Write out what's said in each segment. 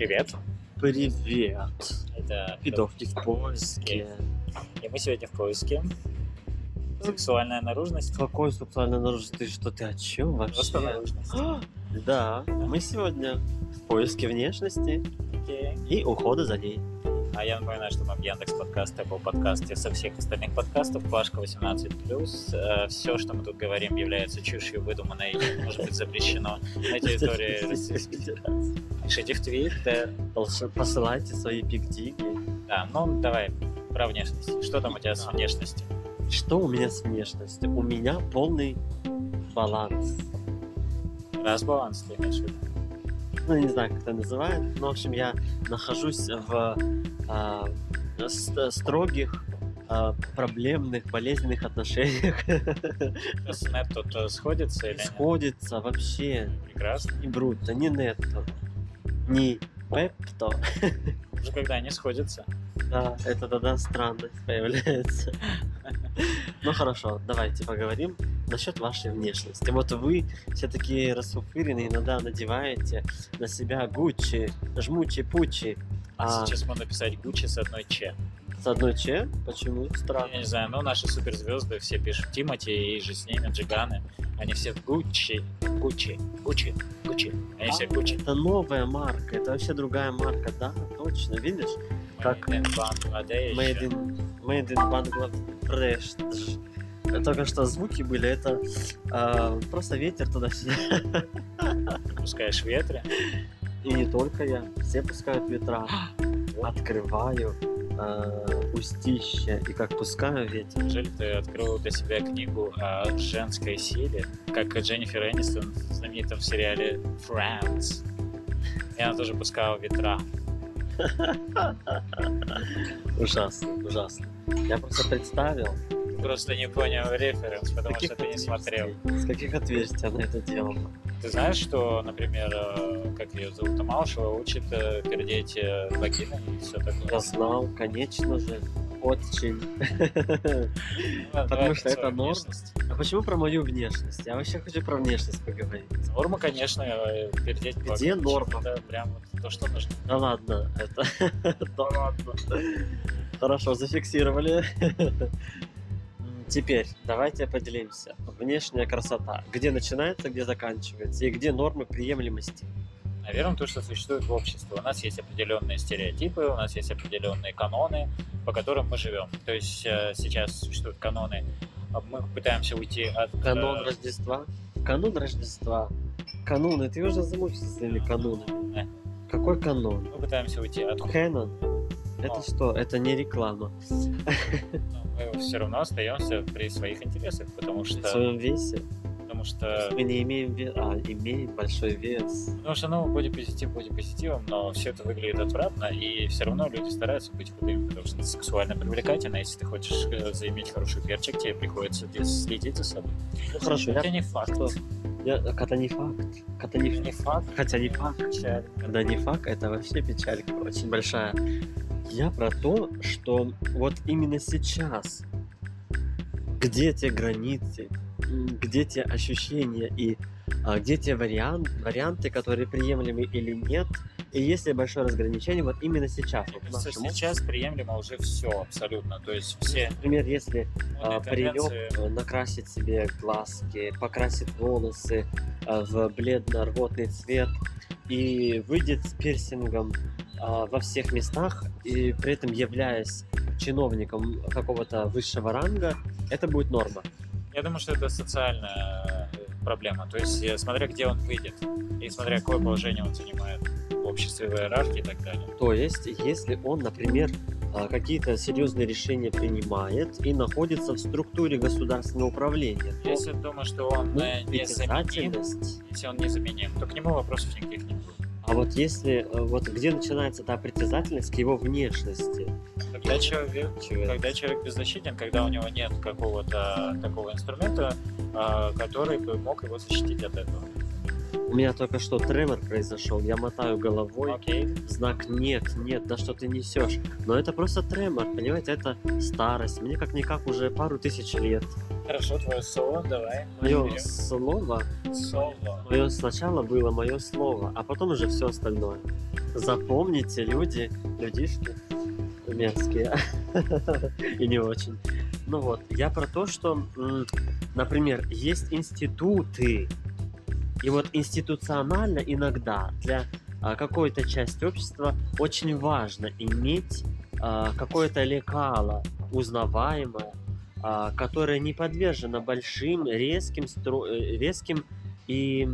Привет. Привет. Это Видовки в поиске. И мы сегодня в поиске. Сексуальная наружность. Какой сексуальной наружности? Ты что, ты о чем Просто вообще? наружность. Да, мы сегодня в поиске внешности Окей. и ухода за ней. А я напоминаю, что мы в Яндекс подкаст, Apple подкасте, со всех остальных подкастов, Пашка 18+. Все, что мы тут говорим, является чушью выдуманной и может быть запрещено на территории Российской Федерации. Пишите в Твиттер. Пос- Посылайте свои пиктиги. Да, ну давай про внешность. Что там у тебя с внешностью? Что у меня с внешностью? У меня полный баланс. Разбаланс ты имеешь в виду? Ну, не знаю, как это называют. Но, в общем, я нахожусь в строгих, а, проблемных, болезненных отношениях. С нет тут э, сходится или нет? Сходится вообще. Прекрасно. Не Бруто, не Нетто, не Пепто. Уже когда они сходятся. Да, это тогда странность появляется. Ну хорошо, давайте поговорим насчет вашей внешности. Вот вы все такие расфуфыренные, иногда надеваете на себя Гуччи, жмучи-пучи. А Сейчас можно писать Гуччи с одной Ч. с одной Че? Почему? Странно. Я не знаю, но наши суперзвезды все пишут Тимати и же с ними Джиганы. Они все Гуччи, Гуччи, Гуччи, Гуччи. Они все А, Гуччи. Это новая марка, это вообще другая марка, да, точно, видишь? как Made in Bangladesh. Made in, made in Bangladesh. Только что звуки были, это а, просто ветер туда-сюда. Пускаешь ветры. И не только я, все пускают ветра. Открываю а, устище и как пускаю ветер. Неужели ты открыл для себя книгу о женской силе, как Дженнифер Энистон в знаменитом сериале Friends. И она тоже пускала ветра. Ужасно, ужасно. Я просто представил, Просто не понял референс, потому что ты не смотрел. с каких отверстий она это делала. Ты знаешь, что, например, э, как ее зовут, Малышева учит э, пердеть э, вагиной и все такое? Я знал, конечно же, очень. Ну, Потому что это норм. внешность. А почему про мою внешность? Я вообще хочу про внешность поговорить. Норма, конечно, пердеть Где вагиной. норма? Это прям вот то, что нужно. Да ладно, это... Да ладно. Хорошо, зафиксировали. Теперь давайте поделимся. Внешняя красота. Где начинается, где заканчивается, и где нормы приемлемости. Наверное, то, что существует в обществе. У нас есть определенные стереотипы, у нас есть определенные каноны, по которым мы живем. То есть э, сейчас существуют каноны, мы пытаемся уйти от... э, Канон Рождества. Канун Рождества. Кануны. Ты уже замучился с этими канунами. Какой канон? мы пытаемся уйти от... Кэнон. Это что? Это не реклама. Мы все равно остаемся при своих интересах, потому В что... своем весе. Потому что... Мы не имеем вес. А, имеем большой вес. Потому что, ну, бодипозитив бодипозитивом, но все это выглядит отвратно, и все равно люди стараются быть худыми, потому что это сексуально привлекательно. Если ты хочешь э, заиметь хороший перчик, тебе приходится следить за собой. Ну хорошо, Это я не факт. что? Я, это не факт. Это не не факт. Хотя не факт. Печаль. Когда не факт, это вообще печалька очень большая. Я про то, что вот именно сейчас, где те границы, где те ощущения и а, где те вариант, варианты, которые приемлемы или нет, и есть ли большое разграничение вот именно сейчас. Мне Вот кажется, сейчас приемлемо уже все абсолютно. То есть все Например, если а, паренек накрасит себе глазки, покрасит волосы а, в бледно-рвотный цвет и выйдет с пирсингом во всех местах, и при этом являясь чиновником какого-то высшего ранга, это будет норма. Я думаю, что это социальная э, проблема. То есть, э, смотря где он выйдет, и смотря какое положение он занимает в обществе, в иерархии и так далее. То есть, если он, например, а, какие-то серьезные решения принимает и находится в структуре государственного управления, то Если думаю, что он ну, э, незаменим, притязательность если он незаменим, то к нему вопросов никаких не будет. А вот если, э, вот где начинается та притязательность к его внешности? Когда человек, Человек. когда человек беззащитен, когда у него нет какого-то такого инструмента, а, который бы мог его защитить от этого. У меня только что тремор произошел, я мотаю головой, Окей. знак нет, нет, да что ты несешь. Но это просто тремор, понимаете, это старость. Мне как-никак уже пару тысяч лет. Хорошо, твое слово, давай. Мое слово, Слово. мое сначала было мое слово, а потом уже все остальное. Запомните, люди, людишки мерзкие и не очень. Ну вот, я про то, что, например, есть институты, и вот институционально иногда для а, какой-то части общества очень важно иметь а, какое-то лекало узнаваемое, а, которое не подвержено большим, резким, стро- э, резким и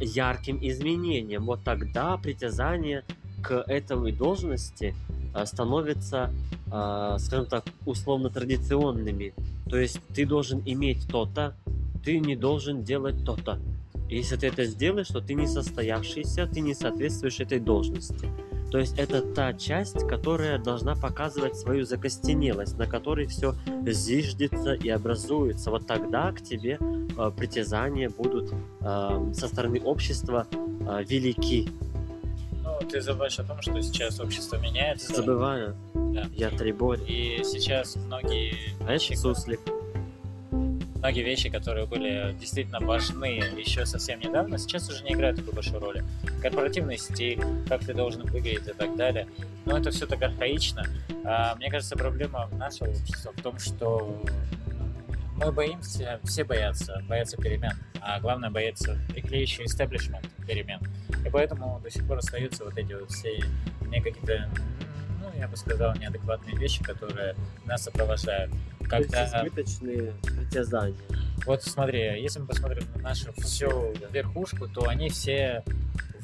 ярким изменениям. Вот тогда притязание к этой должности а, становятся, а, скажем так, условно традиционными. То есть ты должен иметь то-то, ты не должен делать то-то. Если ты это сделаешь, то ты не состоявшийся, ты не соответствуешь этой должности. То есть это та часть, которая должна показывать свою закостенелость, на которой все зиждется и образуется. Вот тогда к тебе э, притязания будут э, со стороны общества э, велики. Ну, ты забываешь о том, что сейчас общество меняется. Забываю, Да. я триборь, И сейчас многие а это суслик. Многие вещи, которые были действительно важны еще совсем недавно, сейчас уже не играют такой большой роли. Корпоративный стиль, как ты должен выглядеть и так далее. Но это все так архаично. А, мне кажется, проблема нашего общества в том, что мы боимся, все боятся, боятся перемен, а главное боятся приклеящий истеблишмент перемен. И поэтому до сих пор остаются вот эти вот все не какие-то, ну, я бы сказал, неадекватные вещи, которые нас сопровождают. Когда избыточные притязания. вот смотри, если мы посмотрим на нашу всю верхушку, то они все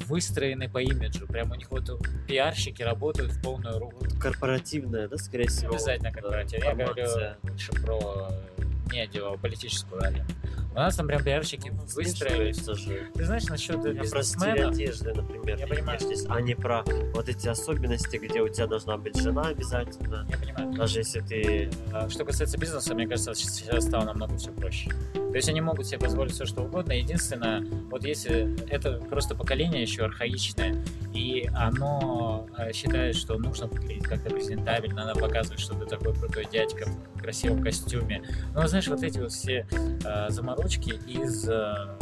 выстроены по имиджу. Прям у них вот пиарщики работают в полную руку. Корпоративная, да, скорее всего. Обязательно да, корпоратив. Я говорю лучше про не политическую арену. У нас там прям пиарщики Ну, выстроились. смешивается же. Ты знаешь, насчет Я бизнесменов, одежды, например, Я понимаю. здесь, а не про вот эти особенности, где у тебя должна быть жена обязательно. я понимаю. Даже если ты... А, Что касается бизнеса, мне кажется, сейчас стало намного все проще. То есть они могут себе позволить все, что угодно. Единственное, вот если это просто поколение еще архаичное, и оно э, считает, что нужно выглядеть как-то презентабельно, надо показывать, что ты такой крутой дядька в красивом костюме. Но знаешь, вот эти вот все э, заморочки из э,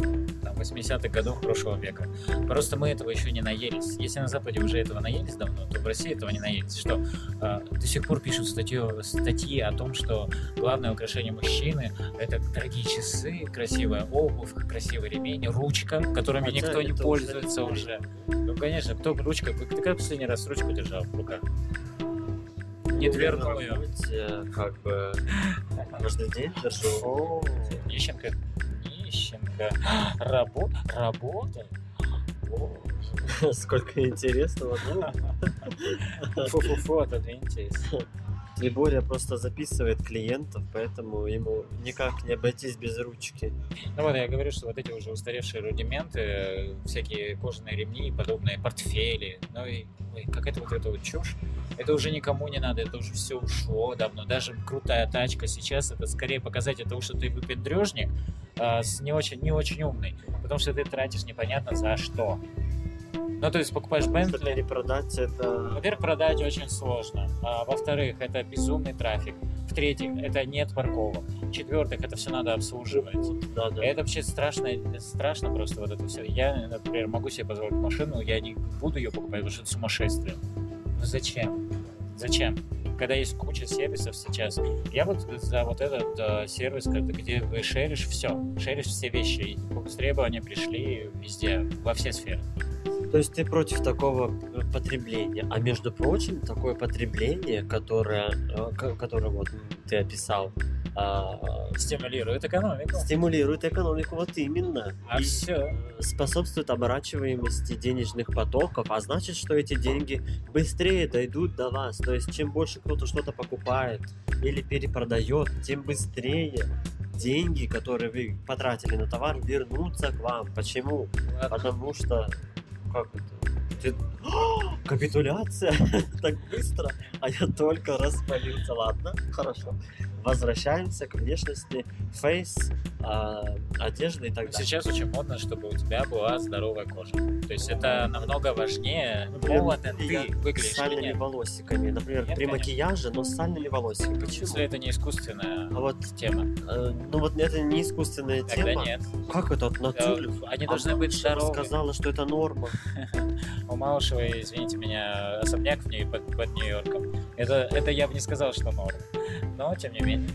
80-х годов прошлого века. Просто мы этого еще не наелись. Если на Западе уже этого наелись давно, то в России этого не наелись. Что э, до сих пор пишут статью, статьи о том, что главное украшение мужчины это дорогие часы, красивая обувь, красивый ремень, ручка, которыми Хотя никто не уже пользуется не уже. Ну, конечно, кто ручкой... Ты когда последний раз ручку держал в руках? Не Ну, дверную. на работе, как бы каждый день держу. О, Нищенко. Рабо... Работа? Сколько интересного. Ну, Фу-фу-фу, отодвиньтесь. Трибория просто записывает клиентов, поэтому ему никак не обойтись без ручки. Ну вот я говорю, что вот эти уже устаревшие рудименты, э, всякие кожаные ремни и подобные портфели, ну и ой, какая-то вот эта вот чушь, это уже никому не надо, это уже все ушло давно. Даже крутая тачка сейчас, это скорее показатель того, что ты выпендрежник, а, с не очень, не очень умный, потому что ты тратишь непонятно за что. Ну, то есть покупаешь Бентли, перепродать это... во-первых, продать очень сложно. А, во-вторых, это безумный трафик. В-третьих, это нет парковок. В-четвертых, это все надо обслуживать. Да, да. Это вообще страшно, страшно просто вот это все. Я, например, могу себе позволить машину, я не буду ее покупать, потому что это сумасшествие. Ну зачем? Зачем? Когда есть куча сервисов сейчас, я вот за вот этот э, сервис, где вы шеришь все, шеришь все вещи, и пришли везде, во все сферы. То есть ты против такого э, потребления. А между прочим, такое потребление, которое, э, ко- которое вот ты описал, а, Стимулирует экономику. стимулирует экономику вот именно. А И, все. э, способствует оборачиваемости денежных потоков, а значит, что эти деньги быстрее дойдут до вас. То есть, чем больше кто-то что-то покупает или перепродает, тем быстрее деньги, которые вы потратили на товар, вернутся к вам. Почему? Потому что как это? Ты- Капитуляция? так быстро? А я только распалился. Ладно, хорошо. возвращаемся к внешности, фейс, а, одежды и так далее. Сейчас очень модно, чтобы у тебя была здоровая кожа. То есть это намного важнее Например, того, ты выглядишь с сальными нет. волосиками. Например, Нет, при конечно. макияже, но с сальными волосиками. Почему? Если это не искусственная А вот, тема, э, ну вот это не искусственная тогда тема. нет. Как это от Э, натуры? Они А должны быть Малышева здоровы. сказала, что это норма. У Малышевой, извините меня, особняк в ней под, под Нью-Йорком. Это, это я бы не сказал, что норм. Но, тем не менее.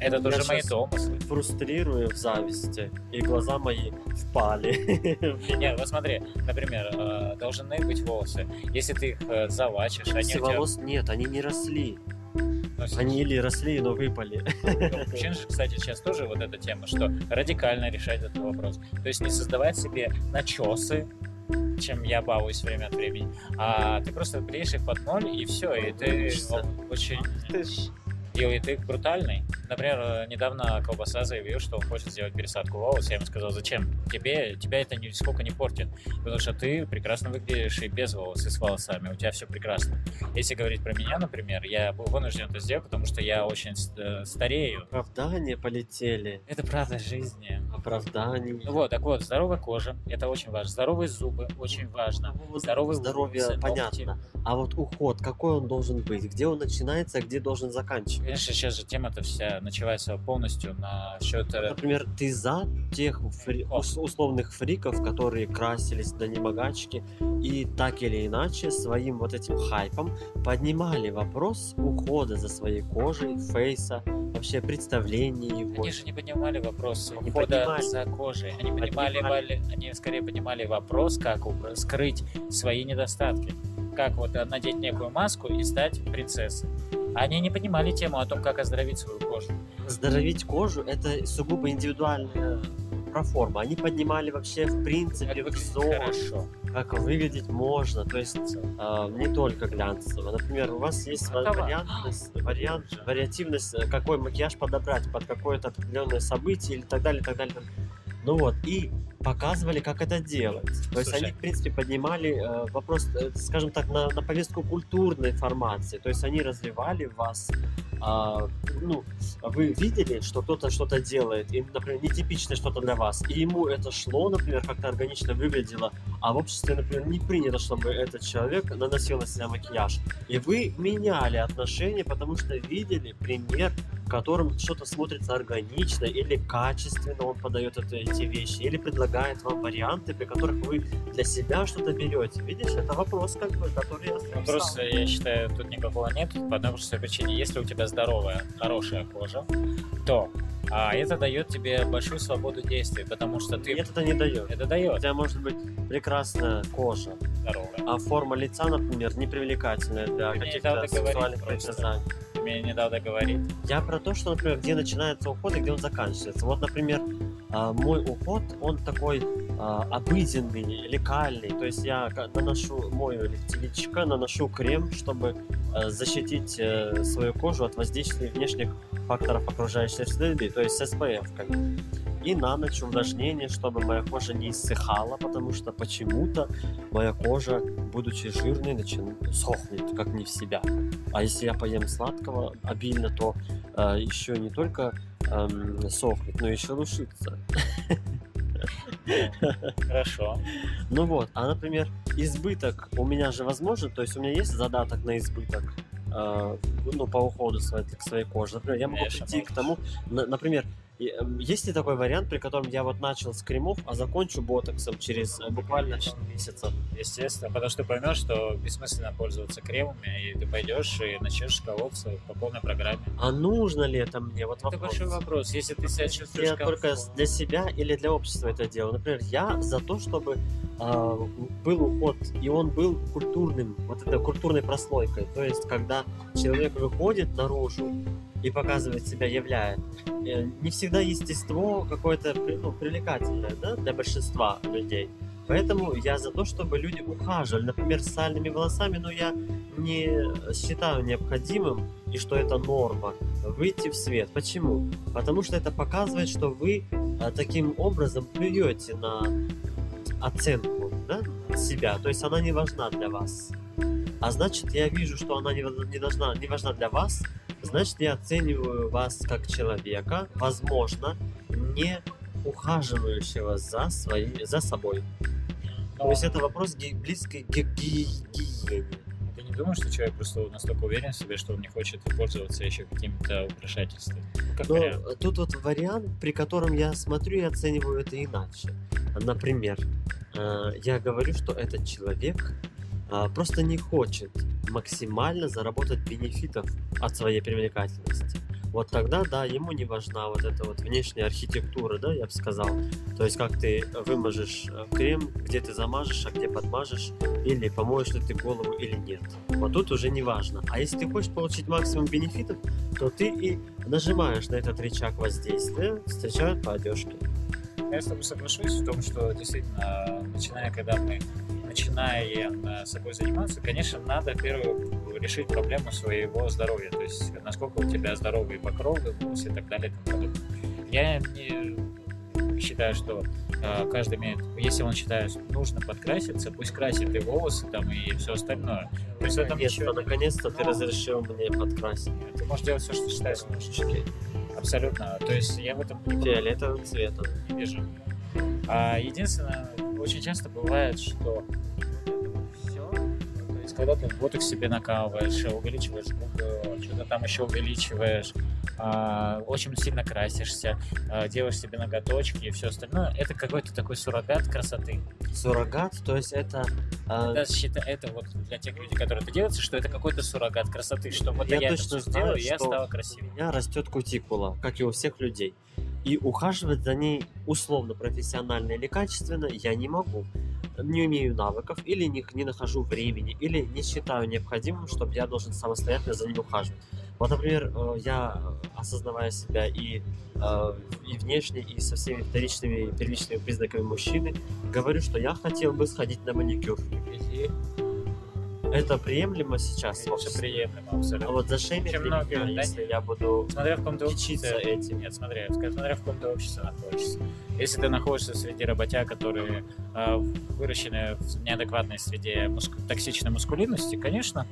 Это Я тоже мои домыслы. Фрустрирую в зависти, и глаза мои впали. Нет, вот смотри, например, э, должны быть волосы. Если ты их э, залачишь, они тебя... волос нет, они не росли. ну, Они или росли, но выпали. Мужчин же, кстати, сейчас тоже вот эта тема, что радикально решать этот вопрос. То есть не создавать себе начесы, чем я балуюсь время от времени, а ты просто бреешь их под ноль, и все, и ты очень... И ты брутальный. Например, э, недавно Колбаса заявил, что он хочет сделать пересадку волос. Я ему сказал, зачем? Тебе, тебя это нисколько не портит. Потому что ты прекрасно выглядишь и без волос, и с волосами. У тебя все прекрасно. Если говорить про меня, например, я был вынужден это сделать, потому что я очень э, старею. Оправдания полетели. Это правда жизни. Оправданий. Ну вот, так вот, здоровая кожа, это очень важно. Здоровые зубы, очень важно. Вот Здоровые здоровье волосы, понятно. А вот уход, какой он должен быть? Где он начинается, а где должен заканчиваться? Конечно, сейчас же тема-то вся началась полностью на счет... Например, ты за тех фри- условных фриков, которые красились до немогачки и так или иначе своим вот этим хайпом поднимали вопрос ухода за своей кожей, фейса, вообще представления его. Они же не поднимали вопрос Не ухода поднимали. за кожей. Они поднимали, Поднимали. они скорее поднимали вопрос, как скрыть свои недостатки. Как вот э, надеть некую маску и стать принцессой. Они не понимали тему о том, как оздоровить свою кожу. Здоровить кожу – это сугубо индивидуальная проформа. Они поднимали вообще в Как принципе выглядеть взор, хорошо. как выглядеть можно. То есть а, не только глянцево. Например, у вас есть давай. вариантность, вариант, вариативность, э, какой макияж подобрать под какое-то определенное событие или так далее, так далее. Ну вот, и показывали, как это делать. То есть Слушай. они, в принципе, поднимали э, вопрос, э, скажем так, на, на повестку культурной формации. То есть они развивали вас. а, ну, вы видели, что кто-то что-то делает, и, например, нетипичное что-то для вас, и ему это шло, например, как-то органично выглядело, а в обществе, например, не принято, чтобы этот человек наносил на себя макияж. И вы меняли отношения, потому что видели пример, в котором что-то смотрится органично или качественно он подает это, эти вещи, или предлагает вам варианты, при которых вы для себя что-то берете. Видишь, это вопрос, как бы, который я сам Вопрос, ставлю. я считаю, тут никакого нет, по одной простой причине. Если у тебя здоровая, хорошая кожа, то а, это дает тебе большую свободу действий, потому что ты... Нет, это не дает. Это У дает тебя может быть прекрасная кожа, здоровая. а форма лица, например, непривлекательная для каких-то сексуальных притязаний. Мне не дал договорить. Я про то, что, например, где начинается уход и где он заканчивается. Вот, например, а, мой уход, он такой а, обыденный, лекальный. То есть я наношу, мою личико, наношу крем, чтобы э, защитить э, свою кожу от воздействия внешних факторов окружающей среды, то есть SPF. Бы. И на ночь увлажнение, чтобы моя кожа не иссыхала, потому что почему-то моя кожа, будучи жирной, начинает сохнет, как не в себя. А если я поем сладкого обильно, то э, еще не только эм, сохнет, но еще лушится. Хорошо. Ну вот, а, например, избыток у меня же возможен, то есть у меня есть задаток на избыток, э, ну, по уходу своей, к своей коже. Например, я могу Конечно, прийти к тому, на- например, есть ли такой вариант, при котором я вот начал с кремов, а закончу ботоксом через э, буквально Конечно. пару месяцев? Естественно, потому что ты поймешь, что бессмысленно пользоваться кремами, и ты пойдешь и начнешь колоться по полной программе. А нужно ли это мне? Вот Это вопрос. большой вопрос. Если ты себя чувствуешь Я только комфортно- для себя или для общества это делаю. Например, я за то, чтобы а, был уход, и он был культурным, вот это культурной прослойкой. То есть, когда человек выходит наружу и показывает себя, являет, э, не всегда естество какое-то ну, привлекательное да, для большинства людей. Поэтому я за то, чтобы люди ухаживали, например, с сальными волосами, но я не считаю необходимым и что это норма выйти в свет. Почему? Потому что это показывает, что вы а, таким образом плюете на оценку да, себя. То есть она не важна для вас. А значит, я вижу, что она не, не должна, не важна для вас. Значит, я оцениваю вас как человека, возможно, не ухаживающего за, своей, за собой. Но То есть это вопрос близкой к ги- гигиене. ты не думаешь, что человек просто настолько уверен в себе, что он не хочет пользоваться еще какими-то украшательствами? Ну, Как Но вариант. тут вот вариант, при котором я смотрю и оцениваю это иначе. Например, э, я говорю, что этот человек просто не хочет максимально заработать бенефитов от своей привлекательности. Вот тогда, да, ему не важна вот эта вот внешняя архитектура, да, я бы сказал. То есть, как ты выможешь э, крем, где ты замажешь, а где подмажешь, или помоешь ли ты голову или нет. Вот тут уже не важно. А если ты хочешь получить максимум бенефитов, то ты и нажимаешь на этот рычаг воздействия, встречают по одежке. Я с тобой соглашусь в том, что действительно, начиная, когда мы начинаем э, собой заниматься, конечно, надо первую решить проблему своего здоровья, то есть насколько у тебя здоровые покровы, волосы и так далее. и тому подобное. Я не считаю, что э, каждый имеет, если он считает, что нужно подкраситься, пусть красит и волосы там и все остальное. То есть Наконец-то, ничего наконец-то ты Ну. разрешил мне подкрасить. Ты можешь делать все, что считаешь нужным. Абсолютно. То есть я в этом не Фиолетовым цветом. не вижу. А единственное, очень часто бывает, что все, то есть когда ты боток себе накалываешь, увеличиваешь губы, что-то там еще увеличиваешь, а, очень сильно красишься, а, делаешь себе ноготочки и все остальное, это какой-то такой суррогат красоты. Суррогат, то есть это... а, Да, считай, это вот для тех людей, которые это делают, что это какой-то суррогат красоты, что вот Я я, это точно знаю, сделаю, я стала у красивее. меня растет кутикула, как и у всех людей. И ухаживать за ней условно, профессионально или качественно я не могу. Не имею навыков, или не, не нахожу времени, или не считаю необходимым, чтобы я должен самостоятельно за ним ухаживать. Вот, например, э, я, э, осознавая себя и, э, и внешне, и со всеми вторичными и первичными признаками мужчины, говорю, что я хотел бы сходить на маникюр. Это приемлемо сейчас? вообще? приемлемо А абсолютно. вот зашеймят Очень ли многие, меня, да, если я буду Смотря в каком ты обществе, этим? Нет, смотря, смотря в каком ты обществе находишься. Если ты находишься среди работяг, которые э, выращены в неадекватной среде муск- токсичной мускулинности, конечно,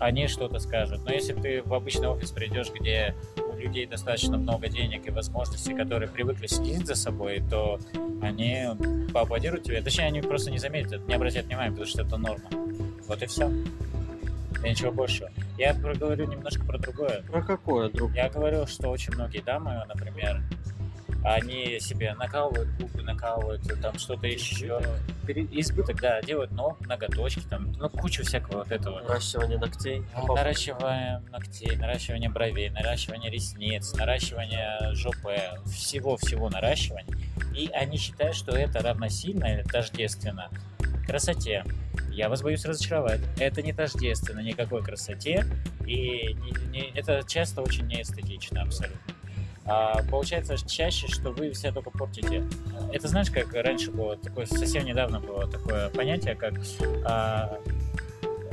они что-то скажут. Но если ты в обычный офис придешь, где у людей достаточно много денег и возможностей, которые привыкли следить за собой, то они поаплодируют тебе. Точнее, они просто не заметят, не обратят внимания, потому что это норма. Вот и все. И ничего большего. Я проговорю немножко про другое. Про какое, друг? Я говорил, что очень многие дамы, например, они себе накалывают губы, накалывают там что-то еще. Избыток, да, делают ног, ноготочки, там, ну, кучу всякого вот этого. Наращивание ногтей? А, Наращивание ногтей, наращивание бровей, наращивание ресниц, наращивание жопы, всего-всего наращивания. И они считают, что это равносильно или тождественно красоте. Я вас боюсь разочаровать. Это не тождественно никакой красоте, и не- не- это часто очень неэстетично абсолютно. А, получается чаще, что вы себя только портите. Это знаешь, как раньше было такое, совсем недавно было такое понятие, как а,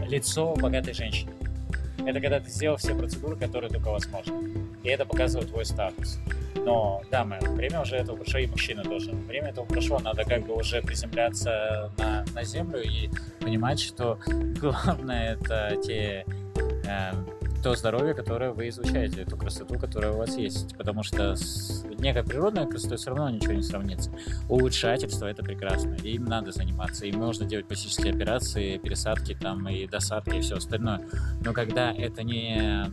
лицо богатой женщины. Это когда ты сделал все процедуры, которые только возможно. И это показывает твой статус. Но, дамы, время уже этого прошло, и мужчины тоже. Время этого прошло, надо как бы уже приземляться на, на землю и понимать, что главное это те, э, то здоровье, которое вы излучаете, ту красоту, которая у вас есть. Потому что с некой природной красотой все равно ничего не сравнится. Улучшательство это прекрасно, и им надо заниматься. Им можно делать пластические операции, пересадки там и досадки и все остальное. Но когда это не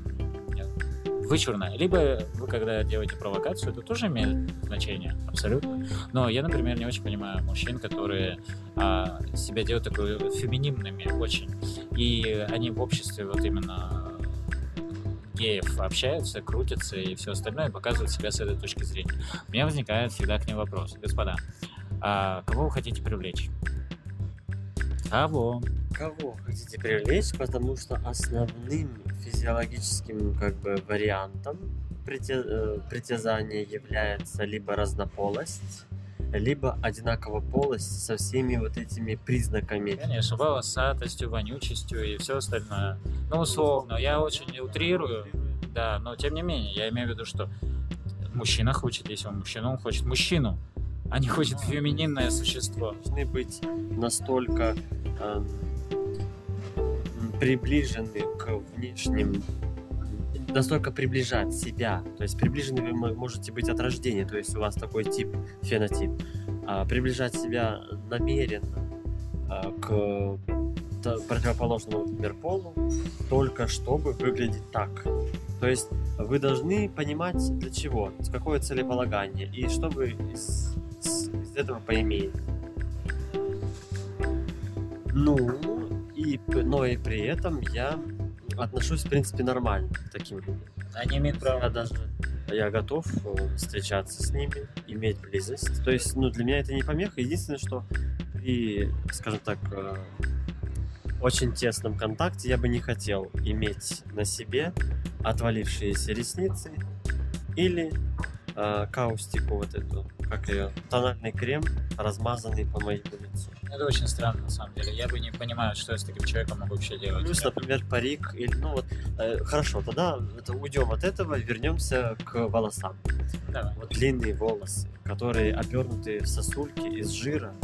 вычурно, либо вы когда делаете провокацию, это тоже имеет значение, абсолютно. Но я, например, не очень понимаю мужчин, которые а, себя делают такой фемининными очень, и они в обществе вот именно геев общаются, крутятся и все остальное, показывают себя с этой точки зрения. У меня возникает всегда к ним вопрос. Господа, а кого вы хотите привлечь? Кого? Кого хотите привлечь? Потому что основным физиологическим как бы вариантом прите- э, притязания является либо разнополость, либо одинаковополость со всеми вот этими признаками. Конечно, волосатостью, вонючестью и все остальное. Ну, условно, я очень утрирую, да, но тем не менее, я имею в виду, что мужчина хочет, если он мужчина, он хочет мужчину, а не хочет фемининное существо. Должны быть настолько м, приближены к внешним настолько приближать себя. То есть приближены вы мо- можете быть от рождения, то есть у вас такой тип, фенотип. А, приближать себя намеренно а, к противоположному, например, полу, только чтобы выглядеть так. То есть вы должны понимать для чего, какое целеполагание и что вы из, из этого поимеете. Ну, и, но и при этом я отношусь, в принципе, нормально к таким людям. Они имеют Я право. даже я готов э, встречаться с ними, иметь близость. То есть, ну, для меня это не помеха. Единственное, что при, скажем так, э, очень тесном контакте я бы не хотел иметь на себе отвалившиеся ресницы или э, каустику вот эту, как ее, тональный крем, размазанный по моему лицу. Это очень странно, на самом деле. Я бы не понимаю, что я с таким человеком могу вообще делать. Плюс, например, парик или, ну вот, э, хорошо, тогда это, уйдем от этого, вернемся к волосам. Давай. Вот длинные волосы, которые обернуты в сосульки из жира,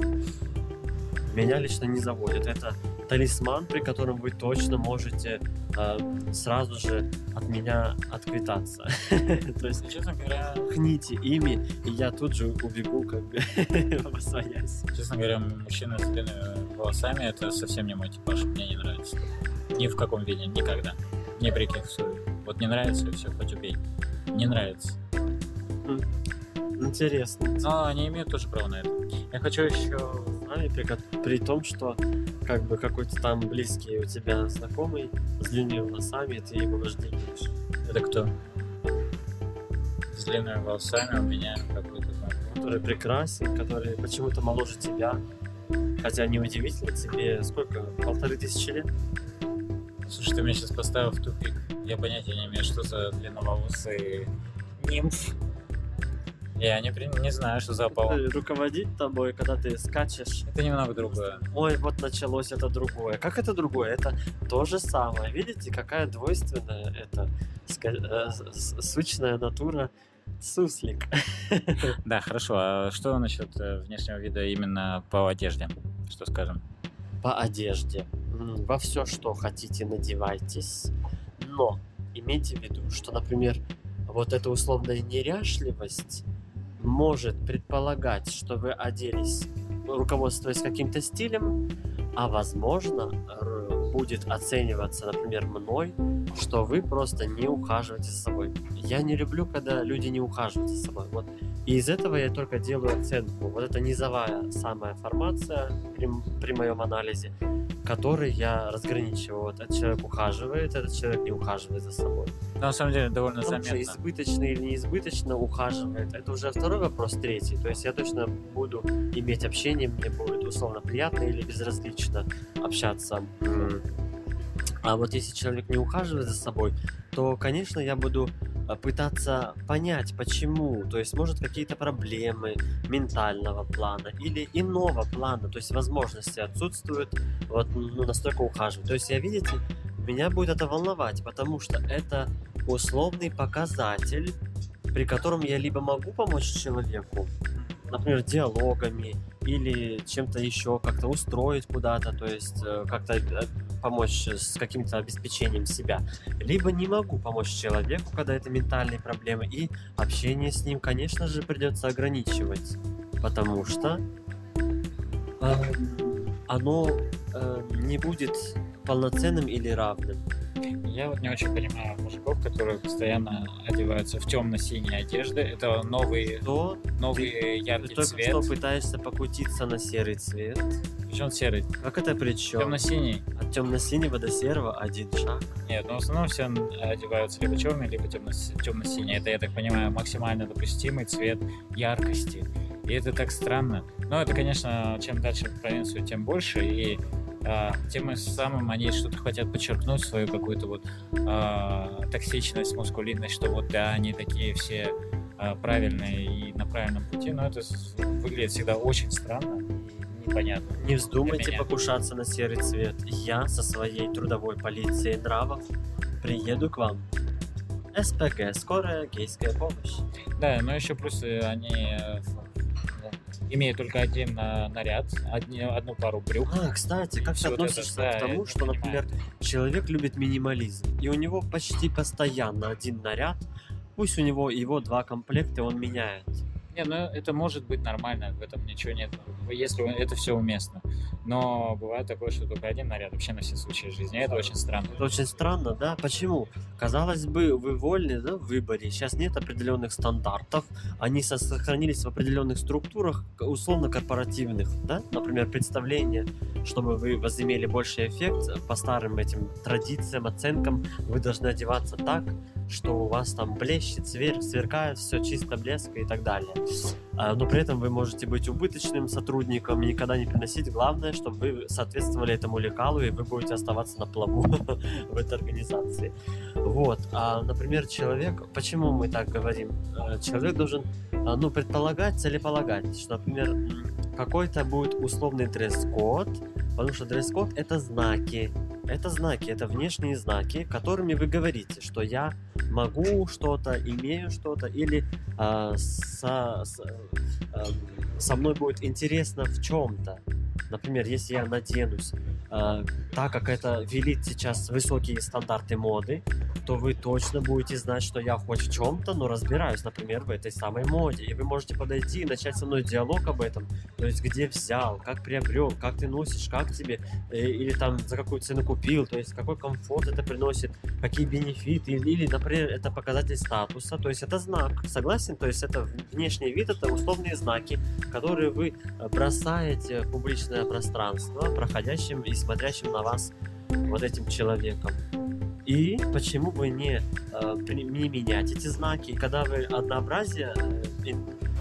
меня лично не заводят. Это талисман, при котором вы точно можете э, сразу же от меня отквитаться. То есть Честно говоря, хните ими, и я тут же убегу, как бы, честно говоря, мужчина с длинными волосами это совсем не мой типаж. Мне не нравится. Ни в каком виде, никогда. Ни при каких условиях. Вот не нравится, и все, хоть убей. Не нравится. Интересно. Но они имеют тоже право на это. Я хочу еще... знаю, при, при том, что как бы какой-то там близкий у тебя знакомый с длинными волосами, ты его вожделеешь. Это кто? С длинными волосами у меня какой-то знакомый. который прекрасен, который почему-то моложе тебя. Хотя неудивительно, тебе сколько? Полторы тысячи лет? Слушай, ты меня сейчас поставил в тупик. Я понятия не имею, что за длинноволосый нимф. Я не, при- не знаю, что за. Э, Руководить тобой, когда ты скачешь. Это немного другое. Ой, вот началось это другое. Как это другое? Это то же самое. Видите, какая двойственная это ска- э, с- с- сущная натура суслик. Да, хорошо. А что насчет э, внешнего вида именно по одежде? Что скажем? По одежде. Во все, что хотите, надевайтесь. Но имейте в виду, что, например, вот эта условная неряшливость может предполагать, что вы оделись, руководствуясь каким-то стилем, а возможно будет оцениваться, например, мной, что вы просто не ухаживаете за собой. Я не люблю, когда люди не ухаживают за собой. Вот. И из этого я только делаю оценку. Вот это низовая самая формация при, при моем анализе, который я разграничиваю. Вот этот человек ухаживает, этот человек не ухаживает за собой. На самом деле довольно что заметно. избыточно или неизбыточно ухаживает, это уже второй вопрос, третий. То есть я точно буду иметь общение, мне будет условно приятно или безразлично общаться. А вот если человек не ухаживает за собой, то, конечно, я буду а, пытаться понять, почему. То есть, может, какие-то проблемы ментального плана или иного плана, то есть возможности отсутствуют вот ну, настолько ухаживать. То есть, я, видите, меня будет это волновать, потому что это условный показатель, при котором я либо могу помочь человеку, например, диалогами или чем-то еще, как-то устроить куда-то, то есть э, как-то э, помочь с каким-то обеспечением себя, либо не могу помочь человеку, когда это ментальные проблемы, и общение с ним, конечно же, придется ограничивать, потому что эм, оно э, не будет полноценным или равным. Я вот не очень понимаю мужиков, которые постоянно одеваются в темно-синие одежды. Это новый, То новый ты яркий только цвет. что пытаешься покутиться на серый цвет. Причем серый. Как это причем? Темно-синий. От темно-синего до серого один шаг. Нет, но в основном все одеваются либо черный, либо темно-синий. Это, я так понимаю, максимально допустимый цвет яркости. И это так странно. Но это, конечно, чем дальше в провинцию, тем больше. И а, тем самым они что-то хотят подчеркнуть свою какую-то вот а, токсичность, мускулинность, что вот да, они такие все а, правильные и на правильном пути. Но это выглядит всегда очень странно и непонятно. Не вздумайте покушаться на серый цвет. Я со своей трудовой полицией нравов приеду к вам. СПГ, скорая гейская помощь. Да, но еще плюс э, они имеет только один э, наряд, одни, одну пару брюк. А, кстати, как Вот это, относишься да, к тому, это что, понимаю. например, человек любит минимализм, и у него почти постоянно один наряд, пусть у него его два комплекта, он меняет. Не, ну это может быть нормально, в этом ничего нет, если это все уместно. Но бывает такое, что только один наряд вообще на все случаи жизни. Это очень странно. Это очень странно, да? Почему? Казалось бы, вы вольны да, в выборе. Сейчас нет определенных стандартов. Они со- сохранились в определенных структурах, к- условно корпоративных, да? Например, представление, чтобы вы возымели больший эффект по старым этим традициям, оценкам, вы должны одеваться так, что у вас там блещет, свер- сверкает, все чисто блеск и так далее. А, Но при этом вы можете быть убыточным сотрудником и никогда не приносить. Главное, чтобы вы соответствовали этому лекалу, и вы будете оставаться на плаву в этой организации. Вот. А, например, человек, почему мы так говорим? Э, Человек должен, а, ну, предполагать, целеполагать, что, например, какой-то будет условный дресс-код, потому что дресс-код — это знаки. Это знаки, это внешние знаки, которыми вы говорите, что я могу что-то, имею что-то, или а, со, с- эм, со мной будет интересно в чем-то. Например, если я наденусь а, так, как это велит сейчас высокие стандарты моды, то вы точно будете знать, что я хоть в чем-то, но разбираюсь, например, в этой самой моде. И вы можете подойти и начать со мной диалог об этом. То есть, где взял, как приобрел, как ты носишь, как тебе, э, или там за какую цену купил, то есть какой комфорт это приносит, какие бенефиты, или, или, например, это показатель статуса, то есть это знак, согласен? То есть это внешний вид, это условные знаки, которые вы э, бросаете в публичное пространство, проходящим и смотрящим на вас вот этим человеком. И почему бы не, э, не менять эти знаки, когда вы однообразие э,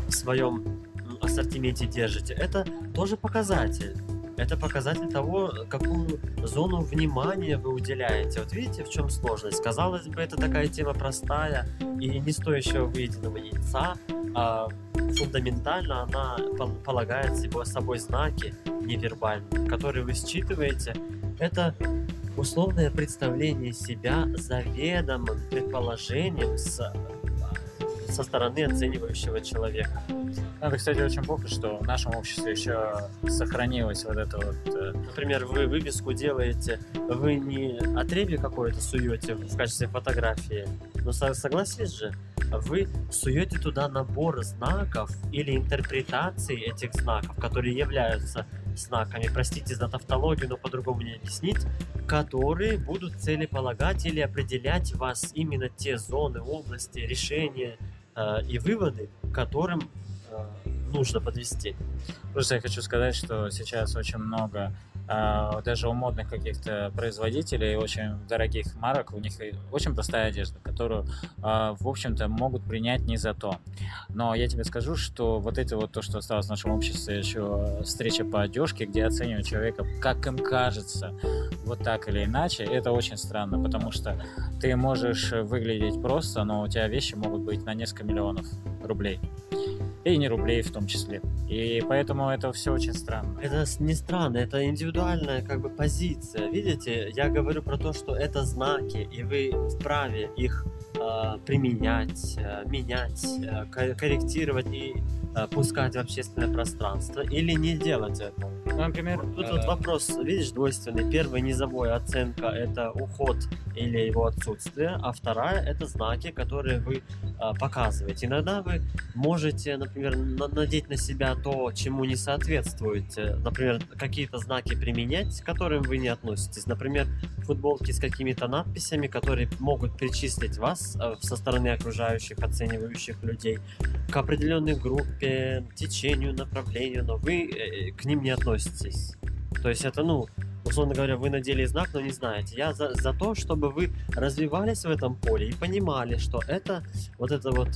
в своем ассортименте держите, это тоже показатель. Это показатель того, какую зону внимания вы уделяете. Вот видите, в чем сложность? Казалось бы, это такая тема простая и не стоящего выеденного яйца, а фундаментально она пол- полагает собой знаки невербальные, которые вы считываете. Это условное представление себя заведомым предположением с- со стороны оценивающего человека. Это, кстати, очень плохо, что в нашем обществе еще сохранилось вот это вот... э, Например, вы вывеску делаете, вы не отребье какое-то суете в качестве фотографии, но со- согласись же, вы суете туда набор знаков или интерпретации этих знаков, которые являются знаками, простите за тавтологию, но по-другому не объяснить, которые будут целеполагать или определять вас именно те зоны, области, решения э, и выводы, которым э, нужно подвести. Просто я хочу сказать, что сейчас очень много даже у модных каких-то производителей, очень дорогих марок, у них очень простая одежда, которую, а, в общем-то, могут принять не за то. Но я тебе скажу, что вот это вот то, что осталось в нашем обществе, еще встреча по одежке, где оценивают человека, как им кажется, вот так или иначе, это очень странно, потому что ты можешь выглядеть просто, но у тебя вещи могут быть на несколько миллионов рублей. И не рублей в том числе. И поэтому это все очень странно. Это не странно, это индивидуальная как бы позиция. Видите, я говорю про то, что это знаки, и вы вправе их э, применять, э, менять, э, ко- корректировать и э, пускать в общественное пространство или не делать этого. Ну, например, Тут вот э, вопрос, видишь, двойственный. Первый низовой оценка это уход или его отсутствие, а вторая это знаки, которые вы а, показываете. Иногда вы можете, например, на- надеть на себя то, чему не соответствуете. Например, какие-то знаки применять, к которым вы не относитесь. Например, футболки с какими-то надписями, которые могут причислить вас э, со стороны окружающих, оценивающих людей к определенной группе, течению, направлению, но вы э, к ним не относитесь. То есть это, ну, условно говоря, вы надели знак, но не знаете. Я за, за то, чтобы вы развивались в этом поле и понимали, что это вот эта вот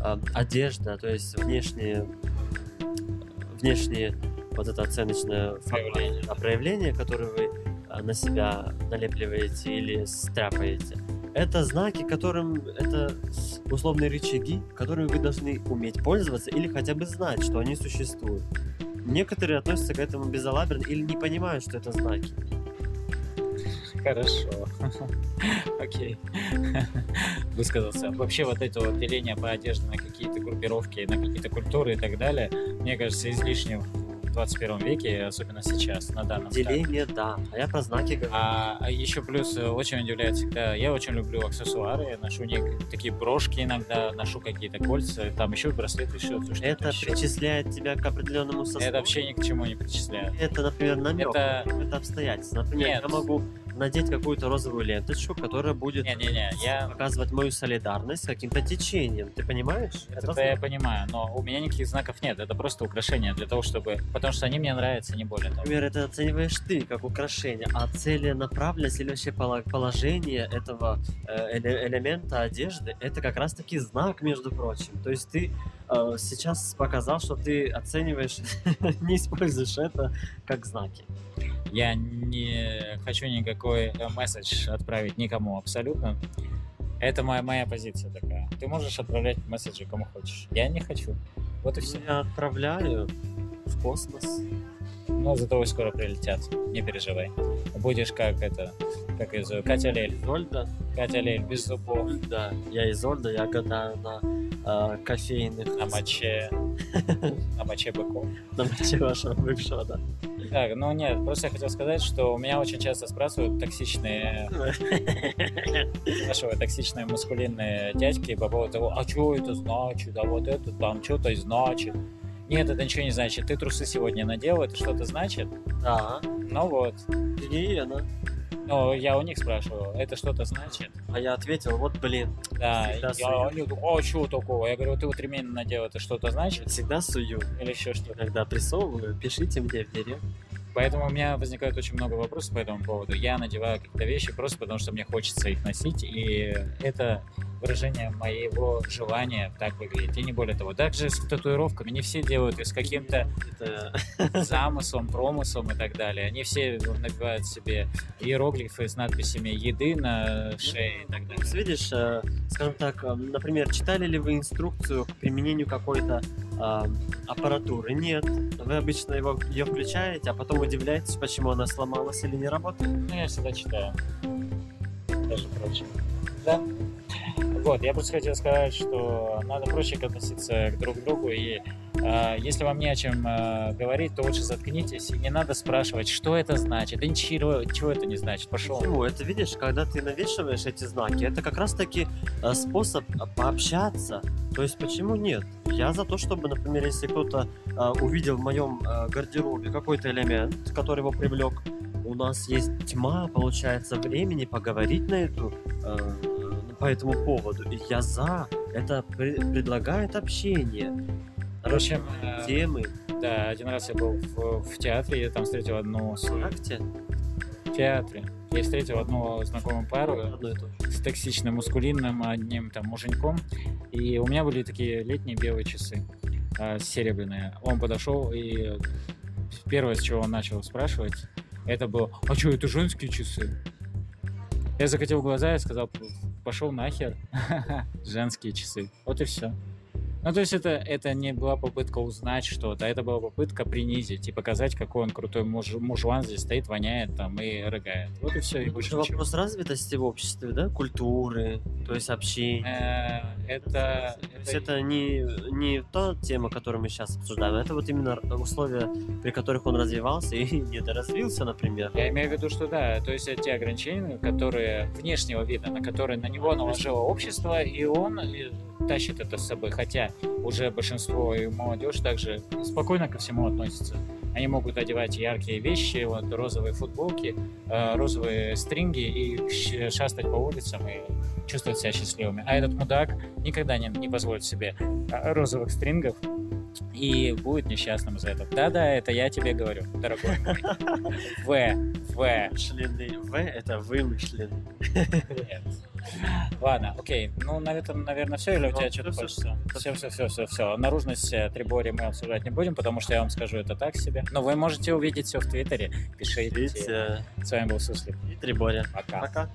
а, одежда, то есть внешние, внешние вот это оценочное Проявление. а, проявление, которое вы а, на себя налепливаете или стряпаете. Это знаки, которым это условные рычаги, которыми вы должны уметь пользоваться или хотя бы знать, что они существуют. Некоторые относятся к этому безалаберно или не понимают, что это знаки. Хорошо. Окей. Высказался. Вообще вот это вот деление по одежде на какие-то группировки, на какие-то культуры и так далее, мне кажется, излишним 21 веке, особенно сейчас, на данном этапе. Деление, да. А я про знаки говорю. А, а еще плюс э, очень удивляет всегда, я очень люблю аксессуары, я ношу нек- такие брошки иногда, ношу какие-то кольца, там еще браслеты, еще что-то Это еще. причисляет тебя к определенному сословию. Это вообще ни к чему не причисляет. Это, например, намек, Это- это обстоятельство. Например, Нет. я могу надеть какую-то розовую ленточку, которая будет Не-не-не, я показывать мою солидарность с каким-то течением. Ты понимаешь? Это я понимаю, но у меня никаких знаков нет. Это просто украшения для того, чтобы... Потому что они мне нравятся, не более того. Например, это оцениваешь ты как украшение, а целенаправленность или вообще поло- положение этого э, эле- элемента одежды это как раз таки знак, между прочим. То есть ты сейчас показал, что ты оцениваешь, не используешь это как знаки. Я не хочу никакой э, месседж отправить никому абсолютно. Это моя, моя позиция такая. Ты можешь отправлять месседжи кому хочешь. Я не хочу. Вот и все. Я отправляю в космос. Но зато вы скоро прилетят. Не переживай. Будешь как это... Как из Катя Лель. Изольда. Катя Лель без зубов. Да, я Изольда, я гадаю на э, кофейных. На моче... На моче быков. На моче вашего бывшего, да. Так, ну нет, просто я хотел сказать, что у меня очень часто спрашивают токсичные, спрашивают токсичные маскулинные дядьки по поводу того, а что это значит, а вот это там что-то значит. Нет, это ничего не значит. Ты трусы сегодня надел, это что-то значит? Да, Ну вот. гигиена. Ну, я у них спрашиваю, это что-то значит? А я ответил, вот блин, Да, я, сую. они а что такого? Я говорю, ты вот ремень надел, это что-то значит? всегда сую. Или еще что-то? Когда прессовываю, пишите мне в директ. Поэтому у меня возникает очень много вопросов по этому поводу. Я надеваю какие-то вещи просто потому, что мне хочется их носить, и это выражение моего желания так выглядеть, и не более того. Также с татуировками не все делают и с каким-то замыслом, промыслом и так далее. Они все набивают себе иероглифы с надписями еды на шее и так далее. Видишь, э, скажем так, э, например, читали ли вы инструкцию к применению какой-то э, аппаратуры? Нет. Вы обычно его, ее включаете, а потом удивляетесь, почему она сломалась или не работает. Ну, я всегда читаю. Даже прочее. Да. Вот, я просто хотел сказать, что надо проще относиться к друг другу, и э, если вам не о чем э, говорить, то лучше заткнитесь, и не надо спрашивать, что это значит, да ничего, чего это не значит, пошел. Почему? Это видишь, когда ты навешиваешь эти знаки, это как раз-таки э, способ пообщаться. То есть почему нет? Я за то, чтобы, например, если кто-то э, увидел в моем э, гардеробе какой-то элемент, который его привлек, у нас есть тьма, получается, времени поговорить на эту э, по этому поводу. И я за. Это пре- предлагает общение. В общем, э, Темы. да, один раз я был в, в театре, я там встретил одну с- в театре. Я встретил одну знакомую пару, с токсичным мускулинным одним там муженьком. И у меня были такие летние белые часы, а, серебряные. Он подошел и первое, с чего он начал спрашивать, это было, а что, это женские часы? Я закатил глаза и сказал, пошел нахер, женские часы. Вот и все. Ну, то есть это, это не была попытка узнать что-то, а это была попытка принизить и показать, какой он крутой муж, мужлан здесь стоит, воняет там и рыгает. Вот и все, и Это больше же ничего. вопрос развитости в обществе, да, культуры, то есть общения. Э, Это, То есть это не, не та тема, которую мы сейчас обсуждаем, это вот именно условия, при которых он развивался и недоразвился, например. Я имею в виду, что да, то есть это те ограничения, которые внешнего вида, на которые на него наложило общество, и он тащит это с собой. Хотя уже большинство и молодежь также спокойно ко всему относится. Они могут одевать яркие вещи, вот розовые футболки, э, розовые стринги и шастать по улицам и чувствовать себя счастливыми. А этот мудак никогда не, не позволит себе э, розовых стрингов и будет несчастным из-за этого. Да-да, это я тебе говорю, дорогой мой. В, В, Вымышленный В — это вымышленный. Нет. Ладно, окей. Ну, на этом, наверное, все. Или у Ну, тебя что-то хочется? Все, все, все, все, все. Наружность э, Трибори мы обсуждать не будем, потому что я вам скажу это так себе. Но вы можете увидеть все в Твиттере. Пишите. С вами был Суслик. и Триборя. Пока. Пока.